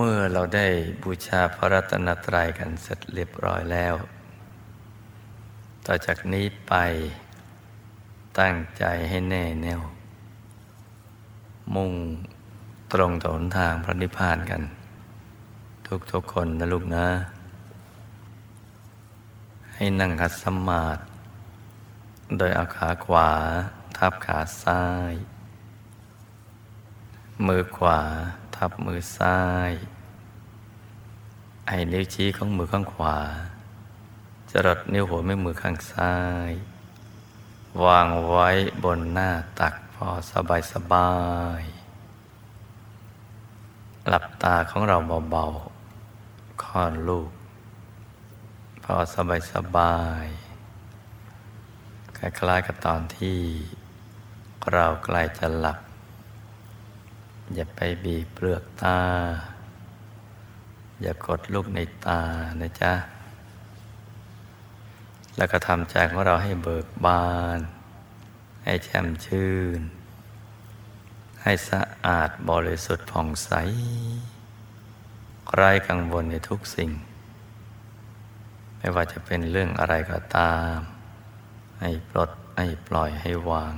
มื่อเราได้บูชาพระรัตนตรัยกันเสร็จเรียบร้อยแล้ว ต่อจากนี้ไปตั้งใจให้แน่แน่ว มุ่งตรงต่อหนทางพระนิพพานกัน ทุกๆคนนะลูกนะ ให้นั่งขัดสมาธิโดยเอาขาขวา ทับขาซ้าย มือขวา ทับมือซ้าย ไอ้นิ้วชี้ของมือข้างขวา จรดนิ้วหัวแม่มือข้างซ้าย วางไว้บนหน้าตักพอสบายสบาย หลับตาของเราเบาๆค่อนลูก พอสบายสบายคล้ายๆกับตอนที่เราใกล้จะหลับ อย่าไปบีบเปลือกตา อย่ากดลูกในตานะจ๊ะ แล้วก็ทำใจของเราให้เบิกบาน ให้แช่มชื่น ให้สะอาดบริสุทธิ์ผ่องใสไร้กังวลในทุกสิ่ง ไม่ว่าจะเป็นเรื่องอะไรก็ตาม ให้ปลด ให้ปล่อยให้วาง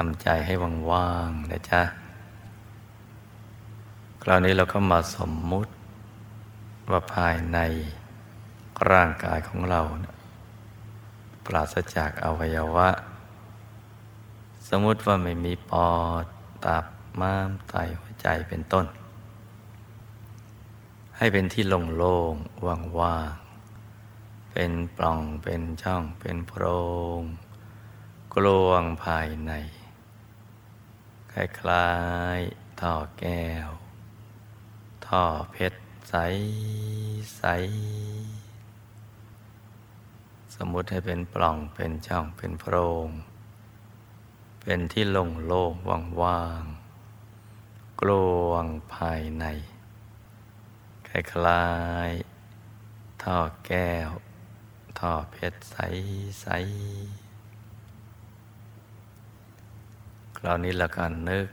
ทำใจให้ว่างๆนะจ๊ะ คราวนี้เราก็มาสมมุติ ว่าภายในร่างกายของเรานะปราศจากอวัยวะ สมมติว่าไม่มีปอดตับม้ามไตหัวใจเป็นต้น ให้เป็นที่โล่งๆว่างๆเป็นปล่องเป็นช่องเป็นโพรงกลวงภายใน คล้ายๆท่อแก้ว ท่อเพชรใสใส สมมุติให้เป็นปล่องเป็นช่องเป็นโพรง เป็นที่โล่งโล่งว่างว่างกลวงภายใน คล้ายๆท่อแก้ว ท่อเพชรใสใส คราวนี้ละกันนึก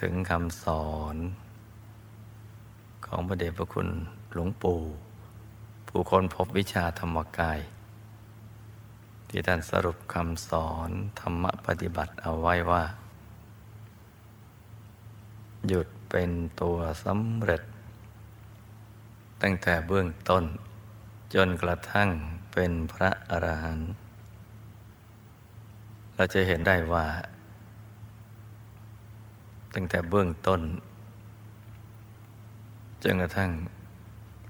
ถึงคำสอน ของพระเดชพระคุณหลวงปู่ ผู้คนพบวิชาธรรมกาย ที่ท่านสรุปคำสอนธรรมปฏิบัติเอาไว้ว่า หยุดเป็นตัวสำเร็จ ตั้งแต่เบื้องต้น จนกระทั่งเป็นพระอรหันต์เราจะเห็นได้ว่า ตั้งแต่เบื้องต้นจนกระทั่ง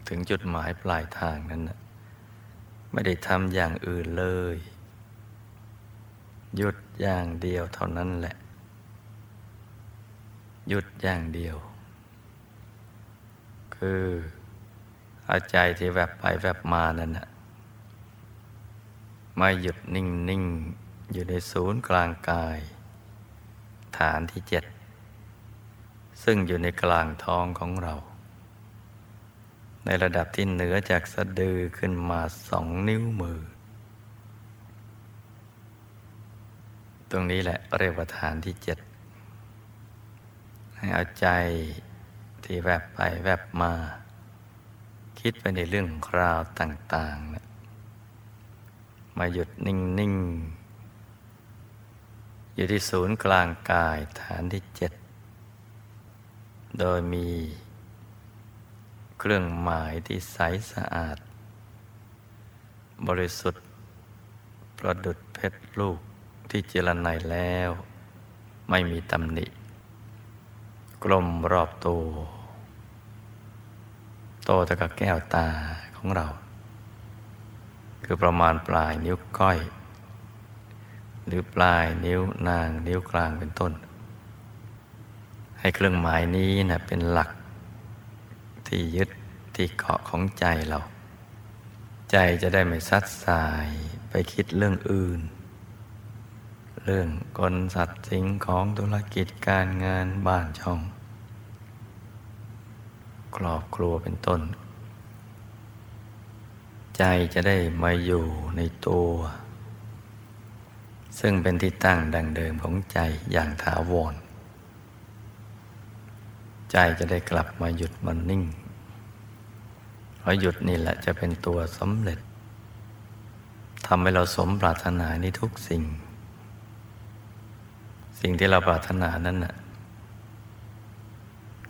ถึงจุดหมายปลายทางนั้นนะไม่ได้ทำอย่างอื่นเลย หยุดอย่างเดียวเท่านั้นแหละ หยุดอย่างเดียว คือเอาใจที่แวบไปแวบมานั่นนะไม่หยุดนิ่งนิ่งอยู่ในศูนย์กลางกาย ฐานที่เจ็ด ซึ่งอยู่ในกลางท้องของเรา ในระดับที่เหนือจากสะดือขึ้นมาสองนิ้วมือ ตรงนี้แหละเรียกว่าฐานที่เจ็ดให้เอาใจที่แวบไปแวบมา คิดไปในเรื่องคราวต่างๆนะมาหยุดนิ่ง ๆ อยู่ที่ศูนย์กลางกายฐานที่เจ็ด โดยมี เครื่องหมายที่ใสสะอาด บริสุทธิ์ ประดุดเพชรลูกที่เจรไนแล้ว ไม่มีตำหนิ กลมรอบตัว โตตะกับแก้วตาของเรา คือประมาณปลายนิ้วก้อย หรือปลายนิ้วนางนิ้วกลางเป็นต้น ให้เครื่องหมายนี้นะเป็นหลักที่ยึดที่เกาะของใจเรา ใจจะได้ไม่ซัดสายไปคิดเรื่องอื่น เรื่องกลสัตว์สิ่งของธุรกิจการงานบ้านช่องครอบครัวเป็นต้น ใจจะได้มาอยู่ในตัว ซึ่งเป็นที่ตั้งดังเดิมของใจอย่างถาวร ใจจะได้กลับมาหยุดมันนิ่งเพราะหยุดนี่แหละจะเป็นตัวสำเร็จทำให้เราสมปรารถนาในทุกสิ่ง สิ่งที่เราปรารถนานั้นน่ะ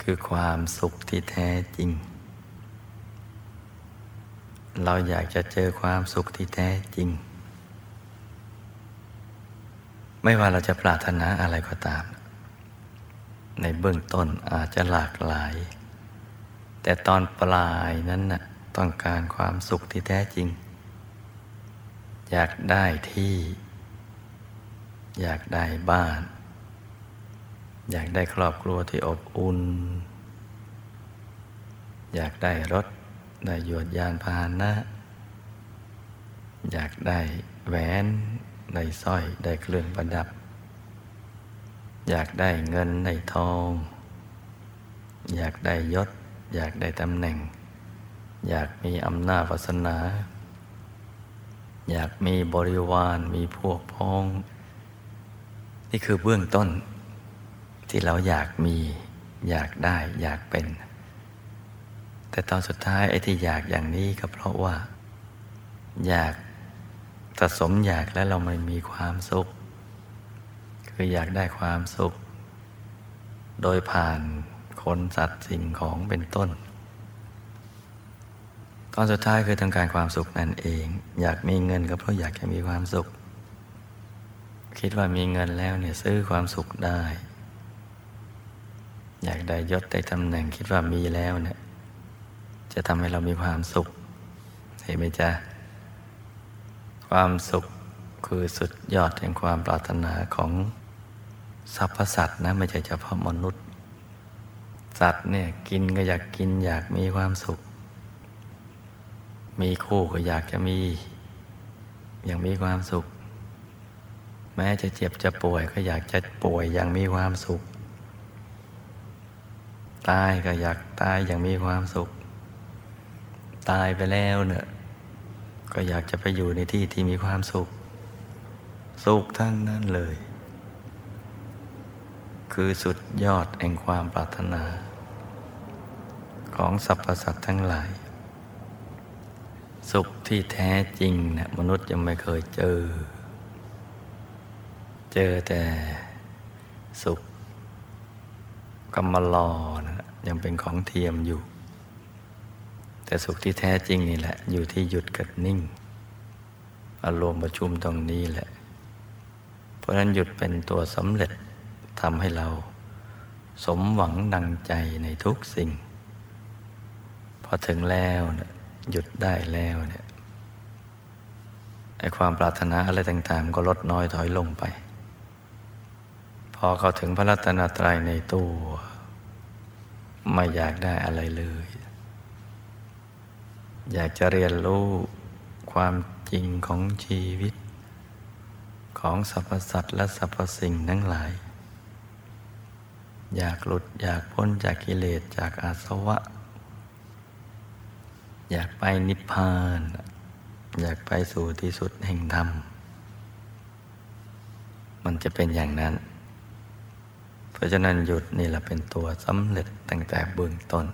คือความสุขที่แท้จริง เราอยากจะเจอความสุขที่แท้จริง ไม่ว่าเราจะปรารถนาอะไรก็ตาม ในเบื้องต้นอาจจะหลากหลาย แต่ตอนปลายนั้นน่ะต้องการความสุขที่แท้จริง อยากได้ที่ อยากได้บ้าน อยากได้ครอบครัวที่อบอุ่น อยากได้รถ ได้ยวดยานพาหนะ อยากได้แหวน ได้สร้อย ได้เครื่องประดับ อยากได้เงินได้ทอง อยากได้ยศ อยากได้ตำแหน่ง อยากมีอำนาจวาสนา อยากมีบริวารมีพวกพ้อง นี่คือเบื้องต้น ที่เราอยากมี อยากได้อยากเป็น แต่ตอนสุดท้ายไอ้ที่อยากอย่างนี้ก็เพราะว่า อยากสะสมอยากแล้วเราไม่มีความสุข คืออยากได้ความสุข โดยผ่านคนสัตว์สิ่งของเป็นต้น ตอนสุดท้ายคือต้องการความสุขนั่นเอง อยากมีเงินก็เพราะอยากจะมีความสุข คิดว่ามีเงินแล้วเนี่ยซื้อความสุขได้ อยากได้ยศได้ตำแหน่งคิดว่ามีแล้วเนี่ยจะทำให้เรามีความสุข เห็นไหมจ๊ะ ความสุขคือสุดยอดแห่งความปรารถนาของ สรรพสัตว์นะไม่ใช่เฉพาะมนุษย์ สัตว์เนี่ยกินก็อยากกินอยากมีความสุข มีคู่ก็อยากจะมี อย่างมีความสุข แม้จะเจ็บจะป่วยก็อยากจะป่วยอย่างมีความสุข ตายก็อยากตายอย่างมีความสุข ตายไปแล้วเนี่ยก็อยากจะไปอยู่ในที่ที่มีความสุข สุขทั้งนั้นเลย คือสุดยอดแห่งความปรารถนา ของสรรพสัตว์ทั้งหลาย สุขที่แท้จริงนี่ยมนุษย์ยังไม่เคยเจอ เจอแต่สุขกรรมลอนะยังเป็นของเทียมอยู่ แต่สุขที่แท้จริงนี่แหละ อยู่ที่หยุดกับนิ่ง อารมณ์ประชุมตรงนี้แหละ เพราะนั้นหยุดเป็นตัวสำเร็จ ทำให้เราสมหวังดังใจในทุกสิ่ง พอถึงแล้วเนี่ยหยุดได้แล้วเนี่ยไอความปรารถนาอะไรต่างๆ ก็ลดน้อยถอยลงไป พอเขาถึงพระรัตนตรัยในตัว ไม่อยากได้อะไรเลย อยากจะเรียนรู้ความจริงของชีวิต ของสรรพสัตว์และสรรพสิ่งทั้งหลาย อยากหลุดอยากพ้นจากกิเลสจากอาสวะ อยากไปนิพพาน อยากไปสู่ที่สุดแห่งธรรม มันจะเป็นอย่างนั้น เพราะฉะนั้นหยุดนี่แหละเป็นตัวสำเร็จตั้งแต่เบื้องต้น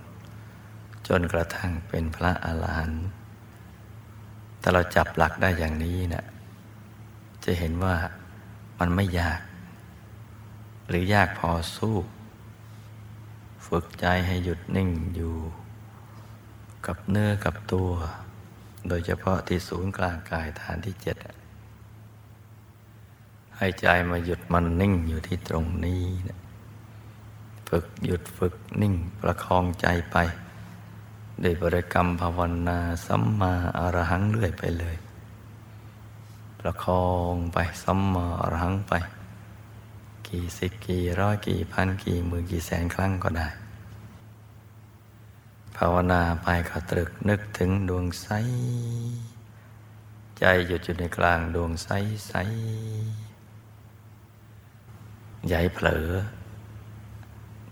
จนกระทั่งเป็นพระอาหารหันต์ถ้าเราจับหลักได้อย่างนี้นะจะเห็นว่ามันไม่ยาก หรือยากพอสู้ ฝึกใจให้หยุดนิ่งอยู่ กับเนื้อกับตัว โดยเฉพาะที่ศูนย์กลางกายฐานที่เจ็ดให้ใจมาหยุดมันนิ่งอยู่ที่ตรงนี้นะฝึกหยุดฝึกนิ่งประคองใจไปด้วยบริกรรมภาวนาสัมมาอรหังเรื่อยไปเลย ประคองไปสัมมาอรหังไป กี่สิบกี่ร้อยกี่พันกี่หมื่นกี่แสนครั้งก็ได้ ภาวนาไปก็ตรึกนึกถึงดวงใส ใจหยุดอยู่ในกลางดวงใสใสใหญ่เผลอ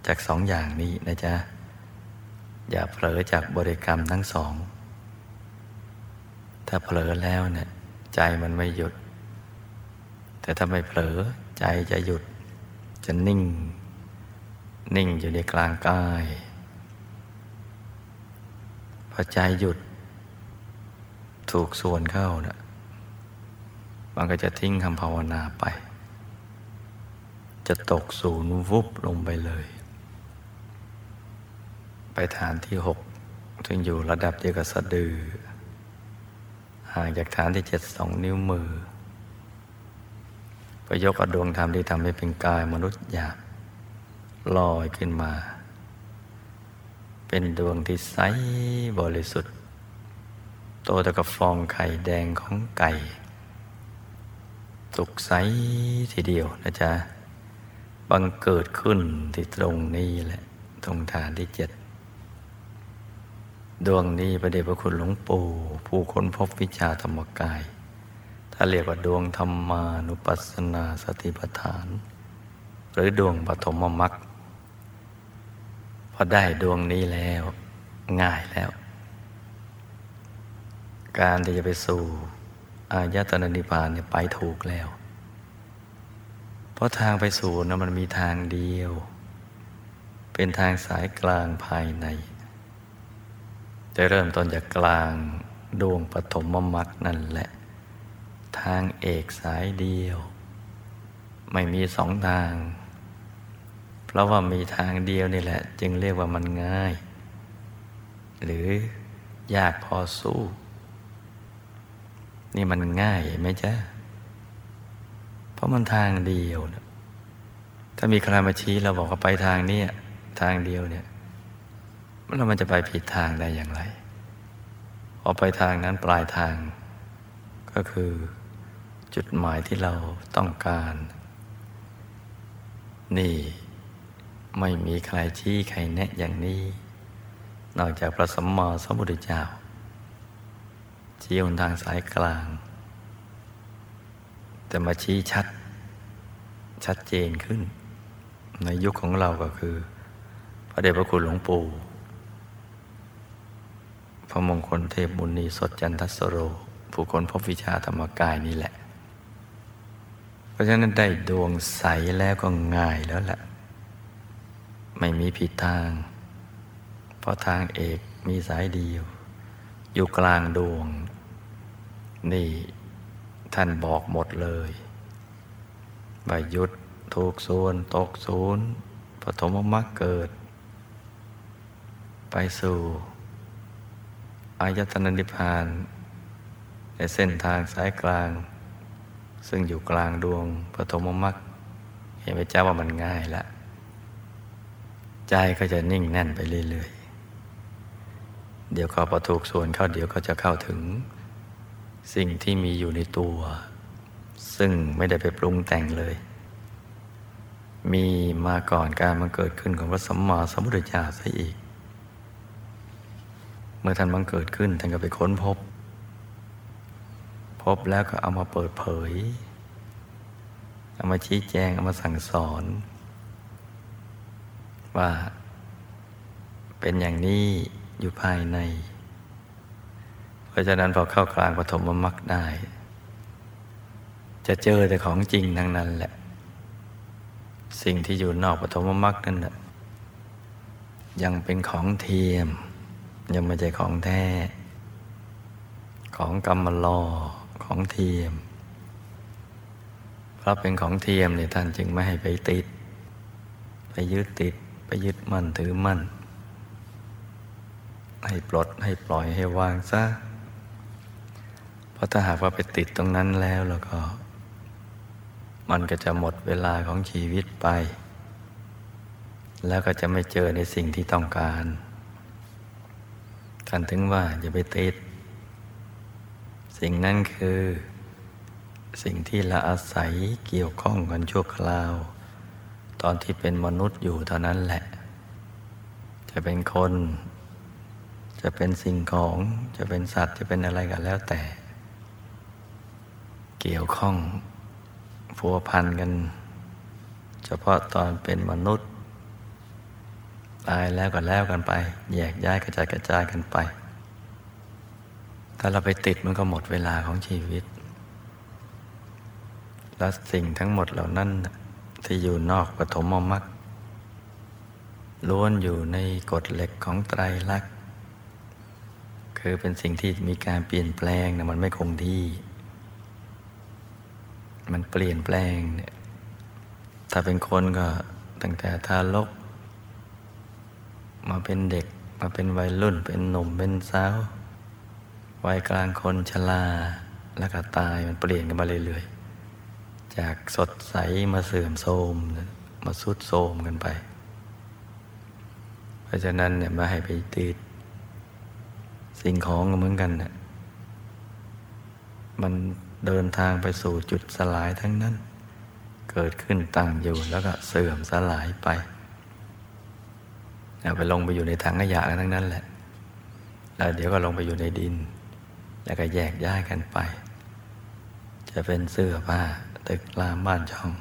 จากสองอย่างนี้นะจ๊ะ อย่าเผลอจากบริกรรมทั้งสอง ถ้าเผลอแล้วเนี่ยใจมันไม่หยุด แต่ถ้าไม่เผลอใจจะหยุด จะนิ่ง นิ่งอยู่ในกลางกาย พอใจหยุด ถูกส่วนเข้านะมันก็จะทิ้งคำภาวนาไป จะตกศูนย์วุบลงไปเลย ไปฐานที่หกซึ่งอยู่ระดับเดียวกับสะดือ ห่างจากฐานที่เจ็ดสองนิ้วมือ ก็ยกอดวงธรรมที่ทำให้เป็นกายมนุษย์หยาบลอยขึ้นมา เป็นดวงที่ใสบริสุทธิ์ โตแต่กับฟองไข่แดงของไก่ สุกใสทีเดียวนะจ๊ะ บังเกิดขึ้นที่ตรงนี้แหละ ตรงฐานที่เจ็ดดวงนี้ประเดชพระคุณหลวงปู่ผู้ค้นพบวิชาธรรมกาย ถ้าเรียกว่าดวงธรรมานุปัสสนาสติปัฏฐาน หรือดวงปฐมมรรคพอได้ดวงนี้แล้วง่ายแล้ว การที่จะไปสู่อายตนะนิพพานเนี่ยไปถูกแล้ว เพราะทางไปสู่นะมันมีทางเดียว เป็นทางสายกลางภายใน จะเริ่มต้นจากกลางดวงปฐมมรรคนั่นแหละ ทางเอกสายเดียว ไม่มีสองทาง เพราะว่ามีทางเดียวนี่แหละ จึงเรียกว่ามันง่าย หรือยากพอสู้ นี่มันง่ายไหมจ๊ะ เพราะมันทางเดียวนะถ้ามีใครมาชี้เราบอกว่าไปทางนี้ทางเดียวเนี่ยแล้วมันจะไปผิดทางได้อย่างไรพอไปทางนั้นปลายทางก็คือ จุดหมายที่เราต้องการ นี่ไม่มีใครชี้ใครแนะอย่างนี้ นอกจากพระสัมมาสัมพุทธเจ้าชี้หนทางสายกลาง แต่มาชี้ชัด ชัดเจนขึ้น ในยุคของเราก็คือ พระเดชพระคุณหลวงปู่พระมงคลเทพมุญนีสดจันทสโร ผู้คนพบวิชาธรรมกายนี่แหละ เพราะฉะนั้นได้ดวงใสแล้วก็ง่ายแล้วแหละไม่มีผิดทาง เพราะทางเอกมีสายเดียว อยู่กลางดวง นี่ท่านบอกหมดเลยบายุดถูกส่วนตกศูนย์ปฐมมรรคเกิด ไปสู่อายตนะนิพพาน ในเส้นทางสายกลาง ซึ่งอยู่กลางดวงปฐมมรรคเห็นไหมเจ้าว่ามันง่ายแล้วใจก็จะนิ่งแน่นไปเรื่อยๆ เดี๋ยวก็พอถูกส่วนเข้าเดี๋ยวก็จะเข้าถึง สิ่งที่มีอยู่ในตัว ซึ่งไม่ได้ไปปรุงแต่งเลย มีมาก่อนการมันเกิดขึ้นของพระสัมมาสัมพุทธเจ้าซะอีก เมื่อท่านบังเกิดขึ้นท่านก็ไปค้นพบ พบแล้วก็เอามาเปิดเผย เอามาชี้แจง เอามาสั่งสอน ว่าเป็นอย่างนี้อยู่ภายใน เพราะฉะนั้นพอเข้ากลางปฐมมรรคได้ จะเจอแต่ของจริงทั้งนั้นแหละ สิ่งที่อยู่นอกปฐมมรรคนั่นแหละยังเป็นของเทียม ยังไม่ใช่ของแท้ ของกรรมลอ ของเทียม เพราะเป็นของเทียมเนี่ยท่านจึงไม่ให้ไปติด ไปยึดติด ไปยึดมั่นถือมั่น ให้ปลดให้ปล่อยให้วางซะ เพราะถ้าหากว่าไปติดตรงนั้นแล้วแล้วก็ มันก็จะหมดเวลาของชีวิตไป แล้วก็จะไม่เจอในสิ่งที่ต้องการกันถึงว่าอย่าไปติด สิ่งนั้นคือ สิ่งที่ละอาศัยเกี่ยวข้องกันชั่วคราว ตอนที่เป็นมนุษย์อยู่เท่านั้นแหละ จะเป็นคน จะเป็นสิ่งของจะเป็นสัตว์จะเป็นอะไรกันแล้วแต่ เกี่ยวข้องพัวพันกัน เฉพาะตอนเป็นมนุษย์ ตายแล้วก็แล้วกันไป แยกย้ายกระจายกระจายกันไป ถ้าเราไปติดมันก็หมดเวลาของชีวิต และสิ่งทั้งหมดเหล่านั้นที่อยู่นอกปฐมมรรคล้วนอยู่ในกฎเหล็กของไตรลักษณ์คือเป็นสิ่งที่มีการเปลี่ยนแปลงนะมันไม่คงที่ มันเปลี่ยนแปลงเนี่ยถ้าเป็นคนก็ตั้งแต่ทารก มาเป็นเด็กมาเป็นวัยรุ่น เป็นหนุ่มเป็นสาว วัยกลางคนชราแล้วก็ตายมันเปลี่ยนกันมาเรื่อยๆ จากสดใสมาเสื่อมโทรมมาสุดโทรมกันไป เพราะฉะนั้นเนี่ยมาให้ไปติดสิ่งของเหมือนกันเนี่ยมันเดินทางไปสู่จุดสลายทั้งนั้น เกิดขึ้นตั้งอยู่แล้วก็เสื่อมสลายไปไปลงไปอยู่ในถังขยะกันทั้งนั้นแหละ แล้วเดี๋ยวก็ลงไปอยู่ในดิน แล้วก็แยกย้ายกันไป จะเป็นเสื้อผ้าตึกรามบ้านช่อง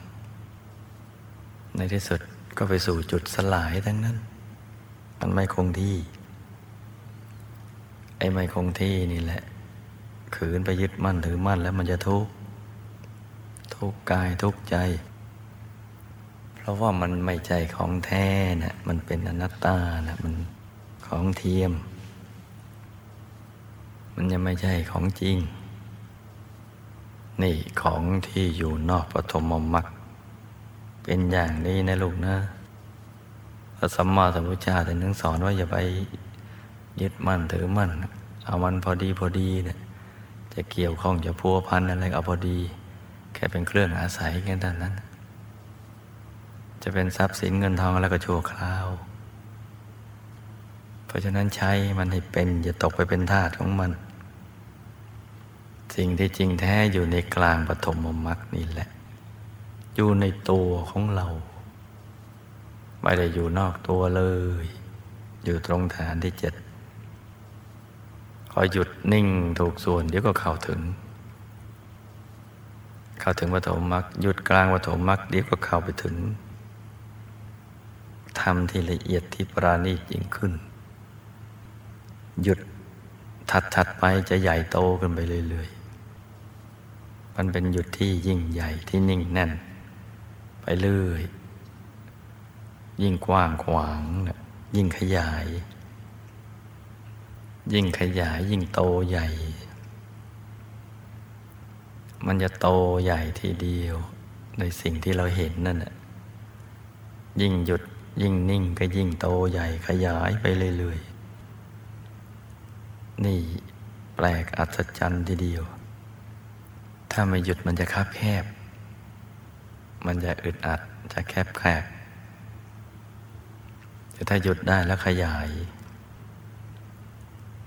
ในที่สุดก็ไปสู่จุดสลายทั้งนั้น มันไม่คงที่ ไอ้ไม่คงที่นี่แหละ ขืนไปยึดมั่นถือมั่นแล้วมันจะทุกข์ทุกข์กายทุกข์ใจ เพราะว่ามันไม่ใจของแท้นะมันเป็นอนัตตานะมันของเทียม มันยังไม่ใช่ของจริง นี่ของที่อยู่นอกปฐมมรรคเป็นอย่างนี้นะลูกนะพระสัมมาสัมพุทธเจ้าแต่นึงสอนว่าอย่าไปยึดมั่นถือมั่นเอามันพอดีพอดีเนี่ยจะเกี่ยวข้องจะพัวพันอะไรเอาพอดี แค่เป็นเครื่องอาศัยแค่นั้นนั้น จะเป็นทรัพย์สินเงินทองแล้วก็ชั่วคราว ราะฉะนั้นใช้มันให้เป็น อย่าตกไปเป็นทาสของมัน สิ่งที่จริงแท้อยู่ในกลางปฐมมรรคนี่แหละ อยู่ในตัวของเรา ไม่ได้อยู่นอกตัวเลย อยู่ตรงฐานที่เจ็ดพอยหยุดนิ่งถูกส่วนเดี๋ยวก็เข้าถึง เข้าถึงปฐมมรรคหยุดกลางปฐมมรรคเดี๋ยวก็เข้าไปถึงทำที่ละเอียดที่ปราณีตยิ่งขึ้น หยุดถัดๆไปจะใหญ่โตขึ้นไปเรื่อยๆ มันเป็นหยุดที่ยิ่งใหญ่ที่นิ่งแน่น ไปเรื่อย ยิ่งกว้างขวางยิ่งขยาย ยิ่งขยายยิ่งโตใหญ่ มันจะโตใหญ่ทีเดียวในสิ่งที่เราเห็นนั่นแหะยิ่งหยุดยิ่งนิ่งก็ยิ่งโตใหญ่ขยายไปเรื่อยๆ นี่แปลกอัศจรรย์ทีเดียว ถ้าไม่หยุดมันจะคับแคบ มันจะอึดอัดจะแคบแคบแต่ถ้าหยุดได้แล้วขยาย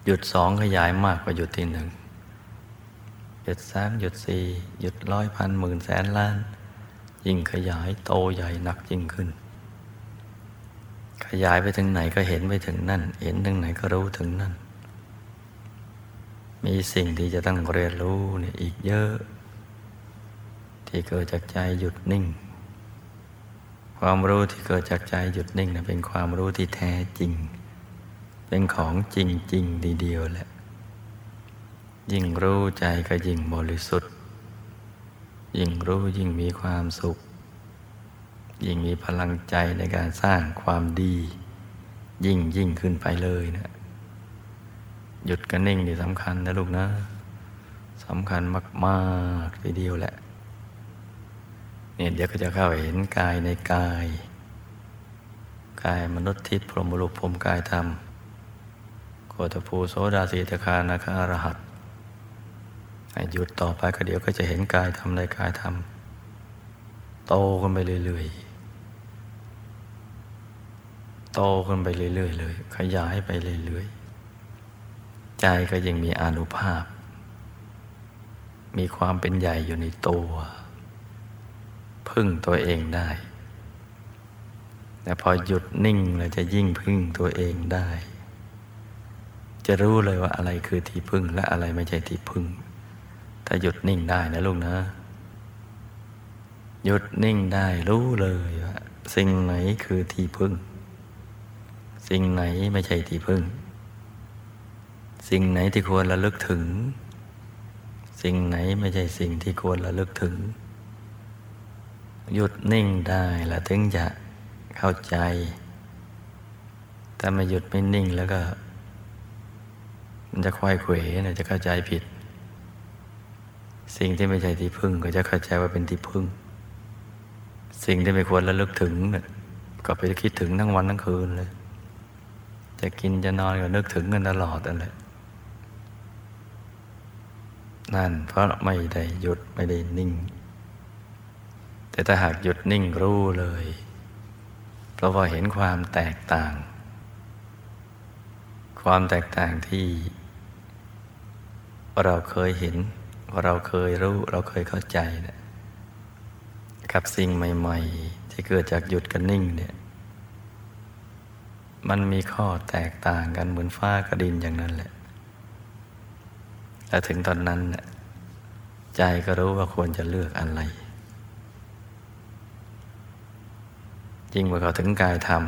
หยุดสองขยายมากกว่าหยุดที่หนึ่งหยุดสามหยุดสี่หยุดร้อยพันหมื่นแสนล้าน ยิ่งขยายโตใหญ่หนักยิ่งขึ้น ขยายไปถึงไหนก็เห็นไปถึงนั่น เห็นถึงไหนก็รู้ถึงนั่น มีสิ่งที่จะต้องเรียนรู้เนี่ยอีกเยอะ ที่เกิดจากใจหยุดนิ่ง ความรู้ที่เกิดจากใจหยุดนิ่งนะเป็นความรู้ที่แท้จริง เป็นของจริงจริงดีเดียวแหละ ยิ่งรู้ใจก็ยิ่งบริสุทธิ์ ยิ่งรู้ยิ่งมีความสุข ยิ่งมีพลังใจในการสร้างความดี ยิ่งยิ่งขึ้นไปเลยนะ หยุดกันนิ่งนี่สำคัญนะลูกนะสำคัญมากๆทีเดียวแหละเนี่ยเดี๋ยวก็จะเข้าเห็นกายในกาย กายมนุษย์ทิพย์พรหมรุษพรมกายธรรมโคตภูโสดาสีตคานาคารหัตให้หยุดต่อไปก็เดี๋ยวก็จะเห็นกายทำในกายทำโตขึ้นไปเรื่อยๆโตขึ้นไปเรื่อยๆเลย ขยายไปเรื่อยๆ ใจก็ยังมีอนุภาพ มีความเป็นใหญ่อยู่ในตัว พึ่งตัวเองได้ แต่พอหยุดนิ่งเราจะยิ่งพึ่งตัวเองได้ จะรู้เลยว่าอะไรคือที่พึ่งและอะไรไม่ใช่ที่พึ่ง ถ้าหยุดนิ่งได้นะลูกนะ หยุดนิ่งได้รู้เลยว่าสิ่งไหนคือที่พึ่ง สิ่งไหนไม่ใช่ที่พึ่ง สิ่งไหนที่ควรระลึกถึง สิ่งไหนไม่ใช่สิ่งที่ควรระลึกถึง หยุดนิ่งได้ละถึงจะเข้าใจถ้าไม่หยุดไม่นิ่งแล้วก็ มันจะควายเขวนะจะเข้าใจผิด สิ่งที่ไม่ใช่ที่พึ่ง ก็จะเข้าใจว่าเป็นที่พึ่ง สิ่งที่ไม่ควรระลึกถึงนี่ยก็ไปคิดถึงทั้งวันทั้งคืนเลย จะกินจะนอนก็นึกถึงกันตลอดนั่นแหละ นั่นเพราะไม่ได้หยุดไม่ได้นิ่ง แต่ถ้าหากหยุดนิ่งรู้เลย เพราะว่าเห็นความแตกต่าง ความแตกต่างที่เราเคยเห็น เราเคยรู้ เราเคยเข้าใจนะกับสิ่งใหม่ ๆ ที่เกิดจากหยุดกับนิ่งเนี่ย มันมีข้อแตกต่างกันเหมือนฟ้ากับดินอย่างนั้นแหละ และถึงตอนนั้นใจก็รู้ว่าควรจะเลือกอะไร ยิ่งเมื่อเขาถึงกายธรรม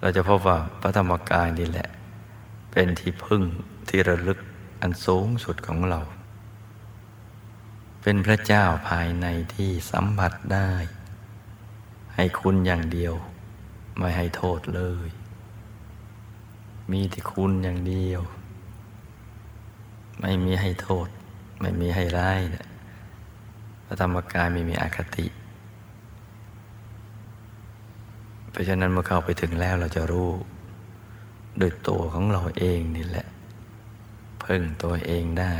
เราจะพบว่าพระธรรมกายนี่แหละ เป็นที่พึ่งที่ระลึกอันสูงสุดของเรา เป็นพระเจ้าภายในที่สัมผัสได้ ให้คุณอย่างเดียว ไม่ให้โทษเลย มีที่คุณอย่างเดียว ไม่มีให้โทษ ไม่มีให้ร้ายพระธรรมกายไม่มีอคติ เพราะฉะนั้นเมื่อเข้าไปถึงแล้วเราจะรู้โดยตัวของเราเองนี่แหละ เพึ่งตัวเองได้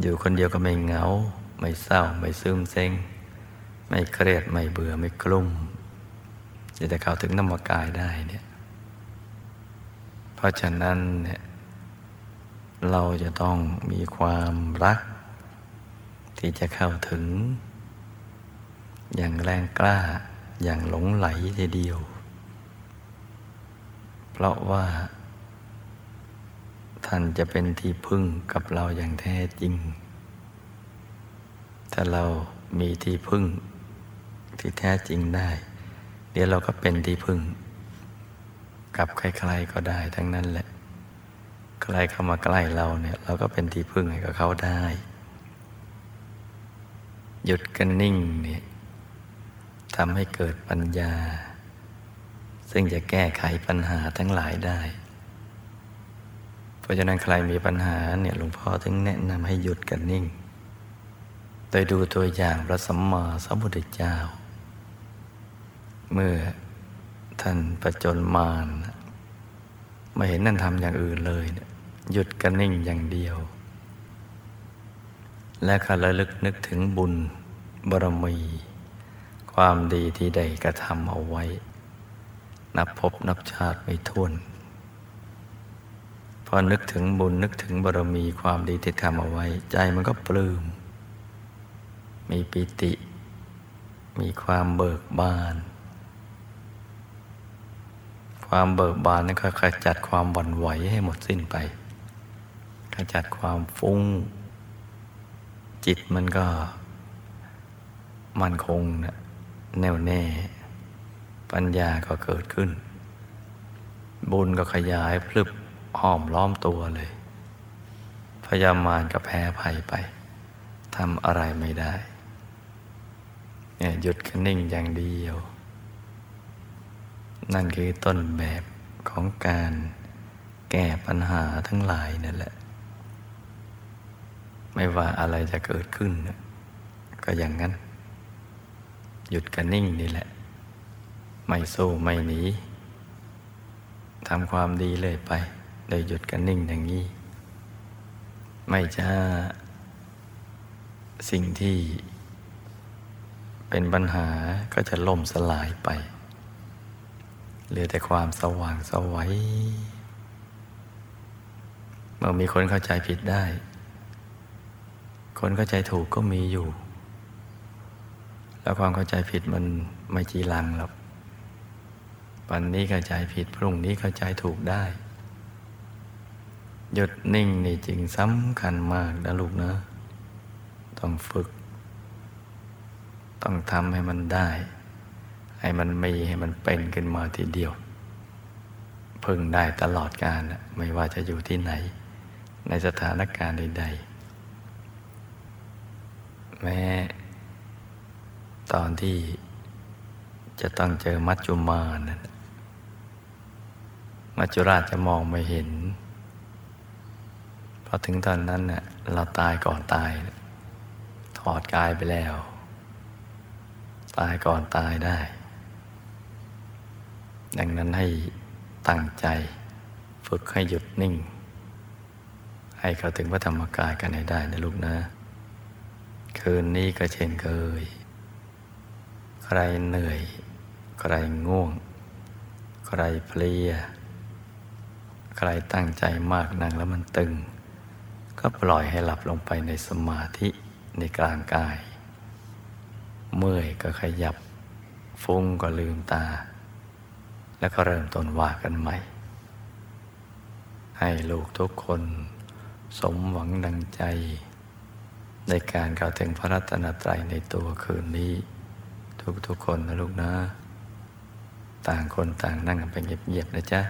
อยู่คนเดียวก็ไม่เหงา ไม่เศร้า ไม่ซึมเซ็ง ไม่เครียด ไม่เบื่อ ไม่กลุ้มจะเข้าถึงธรรมกายได้เนี่ย เพราะฉะนั้นเนี่ย เราจะต้องมีความรัก ที่จะเข้าถึง อย่างแรงกล้าอย่างหลงไหลทีเดียว เพราะว่า ท่านจะเป็นที่พึ่งกับเราอย่างแท้จริง ถ้าเรามีที่พึ่ง ที่แท้จริงได้ เดี๋ยวเราก็เป็นที่พึ่ง กับใครๆก็ได้ทั้งนั้นแหละ ใครเข้ามาใกล้เราเนี่ยเราก็เป็นที่พึ่งให้กับเขาได้ หยุดกันนิ่งเนี่ยทำให้เกิดปัญญา ซึ่งจะแก้ไขปัญหาทั้งหลายได้ เพราะฉะนั้นใครมีปัญหาเนี่ยหลวงพ่อถึงแนะนำให้หยุดกันนิ่ง โดยดูตัวอย่างพระสัมมาสัมพุทธเจ้า เมื่อท่านประจนมารไม่เห็นนั่นทำอย่างอื่นเลยเนี่ย หยุดกันนิ่งอย่างเดียว และคาระลึกนึกถึงบุญบารมี ความดีที่ได้กระทำเอาไว้ นับพบนับชาติไม่ท้วน พอนึกถึงบุญนึกถึงบารมีความดีที่ทำเอาไว้ ใจมันก็ปลื้มมีปิติ มีความเบิกบาน ความเบิกบานนั้นก็ขจัดความหวั่นไหวให้หมดสิ้นไป ขจัดความฟุ้ง จิตมันก็ มันคงนะแน่วแน่ ปัญญาก็เกิดขึ้น บุญก็ขยายพลึบห้อมล้อมตัวเลย พยามารก็แพ้ภัยไปทำอะไรไม่ได้เนี่ยหยุดคันนิ่งอย่างเดียว นั่นคือต้นแบบของการแก้ปัญหาทั้งหลายนั่นแหละ ไม่ว่าอะไรจะเกิดขึ้น ก็อย่างนั้น หยุดกันนิ่งนี่แหละ ไม่สู้ไม่หนีทำความดีเลยไป โดยหยุดกันนิ่งอย่างนี้ ไม่จะสิ่งที่เป็นปัญหาก็จะล่มสลายไป เหลือแต่ความสว่างสวัยเมื่อมีคนเข้าใจผิดได้ คนเข้าใจถูกก็มีอยู่ แล้วความเข้าใจผิดมันไม่จีรังหรอกวันนี้เข้าใจผิดพรุ่งนี้เข้าใจถูกได้ หยุดนิ่งนี่จริงสำคัญมากนะลูกนะ ต้องฝึก ต้องทำให้มันได้ ให้มันมีให้มันเป็นขึ้นมาทีเดียว พึ่งได้ตลอดกาลไม่ว่าจะอยู่ที่ไหน ในสถานการณ์ใดๆ แม้ ตอนที่จะต้องเจอมัจจุมานะมัจจุราชจะมองไม่เห็นพอถึงตอนนั้นเน่ะเราตายก่อนตาย ถอดกายไปแล้ว ตายก่อนตายได้ ดังนั้นให้ตั้งใจฝึกให้หยุดนิ่ง ให้เขาถึงพระธรรมกายกันให้ได้นะลูกนะ คืนนี้ก็เช่นเคย ใครเหนื่อย ใครง่วง ใครเพลีย ใครตั้งใจมากนั่งแล้วมันตึง ก็ปล่อยให้หลับลงไปในสมาธิในกลางกาย เมื่อยก็ขยับ ฟุ้งก็ลืมตา แล้วก็เริ่มต้นว่ากันใหม่ ให้ลูกทุกคน สมหวังดังใจ ในการเข้าถึงพระรัตนตรัยในตัวคืนนี้ ทุกๆคนนะลูกนะ ต่างคนต่างนั่งกันไปเงียบๆนะจ๊ะ